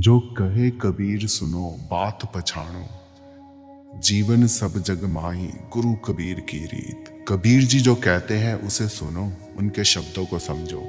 जो कहे कबीर सुनो, बात पछाणो। जीवन सब जग माही, गुरु कबीर की रीत। कबीर जी जो कहते हैं, उसे सुनो, उनके शब्दों को समझो।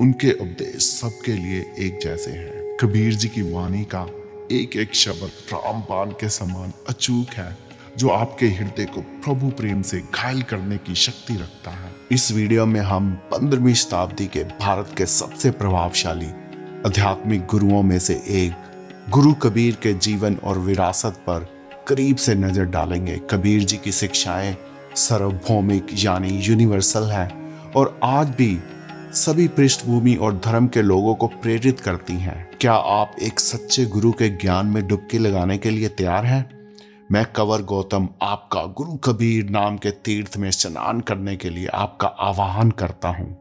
उनके उपदेश सबके लिए एक जैसे हैं। कबीर जी की वाणी का एक एक शब्द रामबाण के समान अचूक है, जो आपके हृदय को प्रभु प्रेम से घायल करने की शक्ति रखता है। इस वीडियो में हम पंद्रहवीं शताब्दी के भारत के सबसे प्रभावशाली आध्यात्मिक गुरुओं में से एक गुरु कबीर के जीवन और विरासत पर करीब से नज़र डालेंगे। कबीर जी की शिक्षाएँ सार्वभौमिक यानी यूनिवर्सल है और आज भी सभी पृष्ठभूमि और धर्म के लोगों को प्रेरित करती हैं। क्या आप एक सच्चे गुरु के ज्ञान में डुबकी लगाने के लिए तैयार हैं? मैं कंवर गौतम आपका गुरु कबीर नाम के तीर्थ में स्नान करने के लिए आपका आह्वान करता हूँ।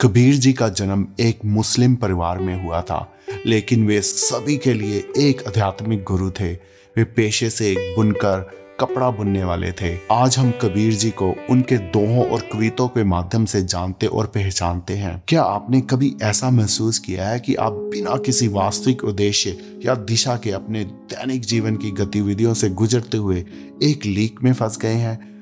कबीर जी का जन्म एक मुस्लिम परिवार में हुआ था, लेकिन वे सभी के लिए एक आध्यात्मिक गुरु थे। वे पेशे से एक बुनकर, कपड़ा बुनने वाले थे। आज हम कबीर जी को उनके दोहों और कवितों के माध्यम से जानते और पहचानते हैं। क्या आपने कभी ऐसा महसूस किया है कि आप बिना किसी वास्तविक उद्देश्य या दिशा के अपने दैनिक जीवन की गतिविधियों से गुजरते हुए एक लीक में फंस गए हैं?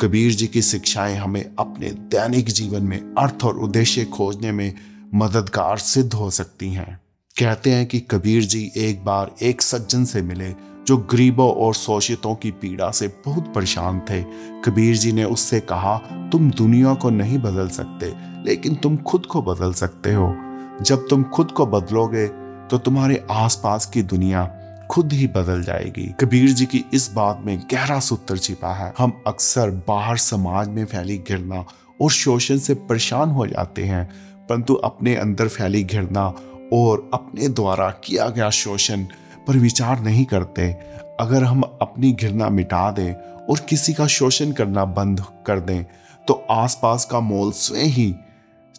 कबीर जी की शिक्षाएँ हमें अपने दैनिक जीवन में अर्थ और उद्देश्य खोजने में मददगार सिद्ध हो सकती हैं। कहते हैं कि कबीर जी एक बार एक सज्जन से मिले, जो गरीबों और शोषितों की पीड़ा से बहुत परेशान थे। कबीर जी ने उससे कहा, तुम दुनिया को नहीं बदल सकते, लेकिन तुम खुद को बदल सकते हो। जब तुम खुद को बदलोगे तो तुम्हारे आसपास की दुनिया खुद ही बदल जाएगी। कबीर जी की इस बात में गहरा सूत्र छिपा है। हम अक्सर बाहर समाज में फैली घृणा और शोषण से परेशान हो जाते हैं, परंतु अपने अंदर फैली घृणा और अपने द्वारा किया गया शोषण पर विचार नहीं करते। अगर हम अपनी घृणा मिटा दें और किसी का शोषण करना बंद कर दें तो आसपास का मोल स्वयं ही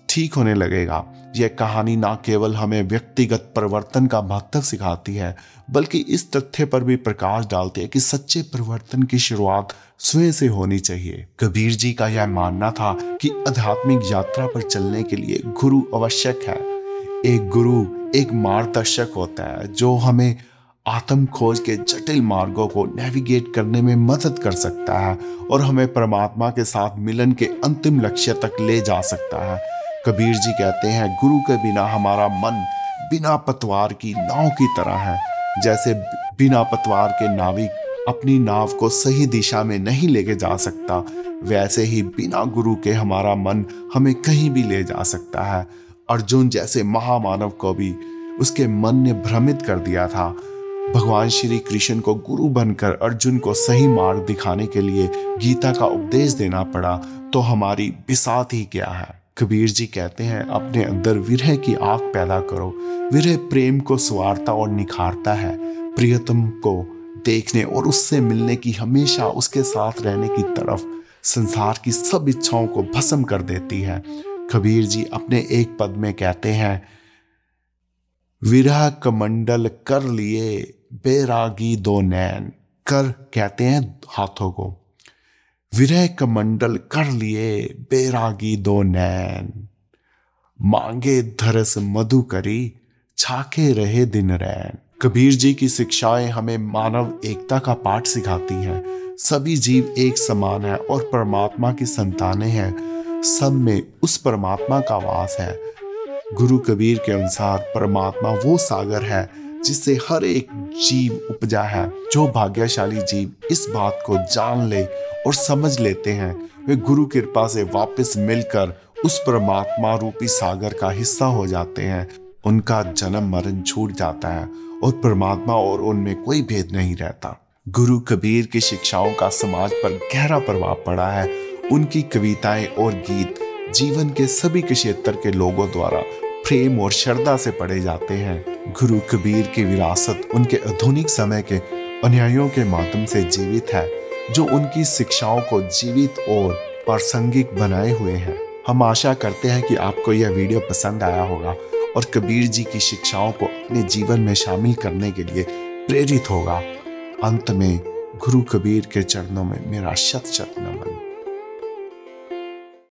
ठीक होने लगेगा। यह कहानी ना केवल हमें व्यक्तिगत परिवर्तन का महत्व सिखाती है, बल्कि इस तथ्य पर भी प्रकाश डालती है कि सच्चे परिवर्तन की शुरुआत स्वयं से होनी चाहिए। कबीर जी का यह मानना था कि आध्यात्मिक यात्रा पर चलने के लिए गुरु आवश्यक है। एक गुरु, एक मार्गदर्शक होता है, जो हमें आत्म खोज के जटिल मार्गों को नेविगेट करने में मदद कर सकता है और हमें परमात्मा के साथ मिलन के अंतिम लक्ष्य तक ले जा सकता है। कबीर जी कहते हैं, गुरु के बिना हमारा मन बिना पतवार की नाव की तरह है। जैसे बिना पतवार के नाविक अपनी नाव को सही दिशा में नहीं लेके जा सकता, वैसे ही बिना गुरु के हमारा मन हमें कहीं भी ले जा सकता है। अर्जुन जैसे महामानव को भी उसके मन ने भ्रमित कर दिया था। भगवान श्री कृष्ण को गुरु बनकर अर्जुन को सही मार्ग दिखाने के लिए गीता का उपदेश देना पड़ा तो हमारी बिसात ही क्या है? कबीर जी कहते हैं, अपने अंदर विरह की आग पैदा करो। विरह प्रेम को स्वारता और निखारता है। प्रियतम को देखने और उससे मिलने की हमेशा उसके साथ रहने की तरफ़ संसार की सब इच्छाओं को भस्म कर देती है। कबीर जी अपने एक पद में कहते हैं, विरह कमंडल कर लिए बेरागी दो नैन। कर कहते हैं हाथों को। विरह कमंडल कर लिए बेरागी दो नैन। मांगे धरस मधु करी, छाके रहे दिन रैन। कबीर जी की शिक्षाएँ हमें मानव एकता का पाठ सिखाती हैं। सभी जीव एक समान है और परमात्मा की संतानें हैं। सब में उस परमात्मा का वास है। गुरु कबीर के अनुसार परमात्मा वो सागर है जिससे हर एक जीव उपजा है। जो भाग्यशाली जीव इस बात को जान ले और समझ लेते हैं, वे गुरु कृपा से वापस मिलकर उस परमात्मा रूपी सागर का हिस्सा हो जाते हैं। उनका जन्म मरण छूट जाता है और परमात्मा और उनमें कोई भेद नहीं रहता। गुरु कबीर की शिक्षाओं का समाज पर गहरा प्रभाव पड़ा है। उनकी कविताएँ और गीत जीवन के सभी क्षेत्र के लोगों द्वारा प्रेम और श्रद्धा से पढ़े जाते हैं। गुरु कबीर की विरासत उनके आधुनिक समय के अनुयायियों के माध्यम से जीवित है, जो उनकी शिक्षाओं को जीवित और प्रासंगिक बनाए हुए हैं। हम आशा करते हैं कि आपको यह वीडियो पसंद आया होगा और कबीर जी की शिक्षाओं को अपने जीवन में शामिल करने के लिए प्रेरित होगा। अंत में गुरु कबीर के चरणों में मेरा शत शत नमन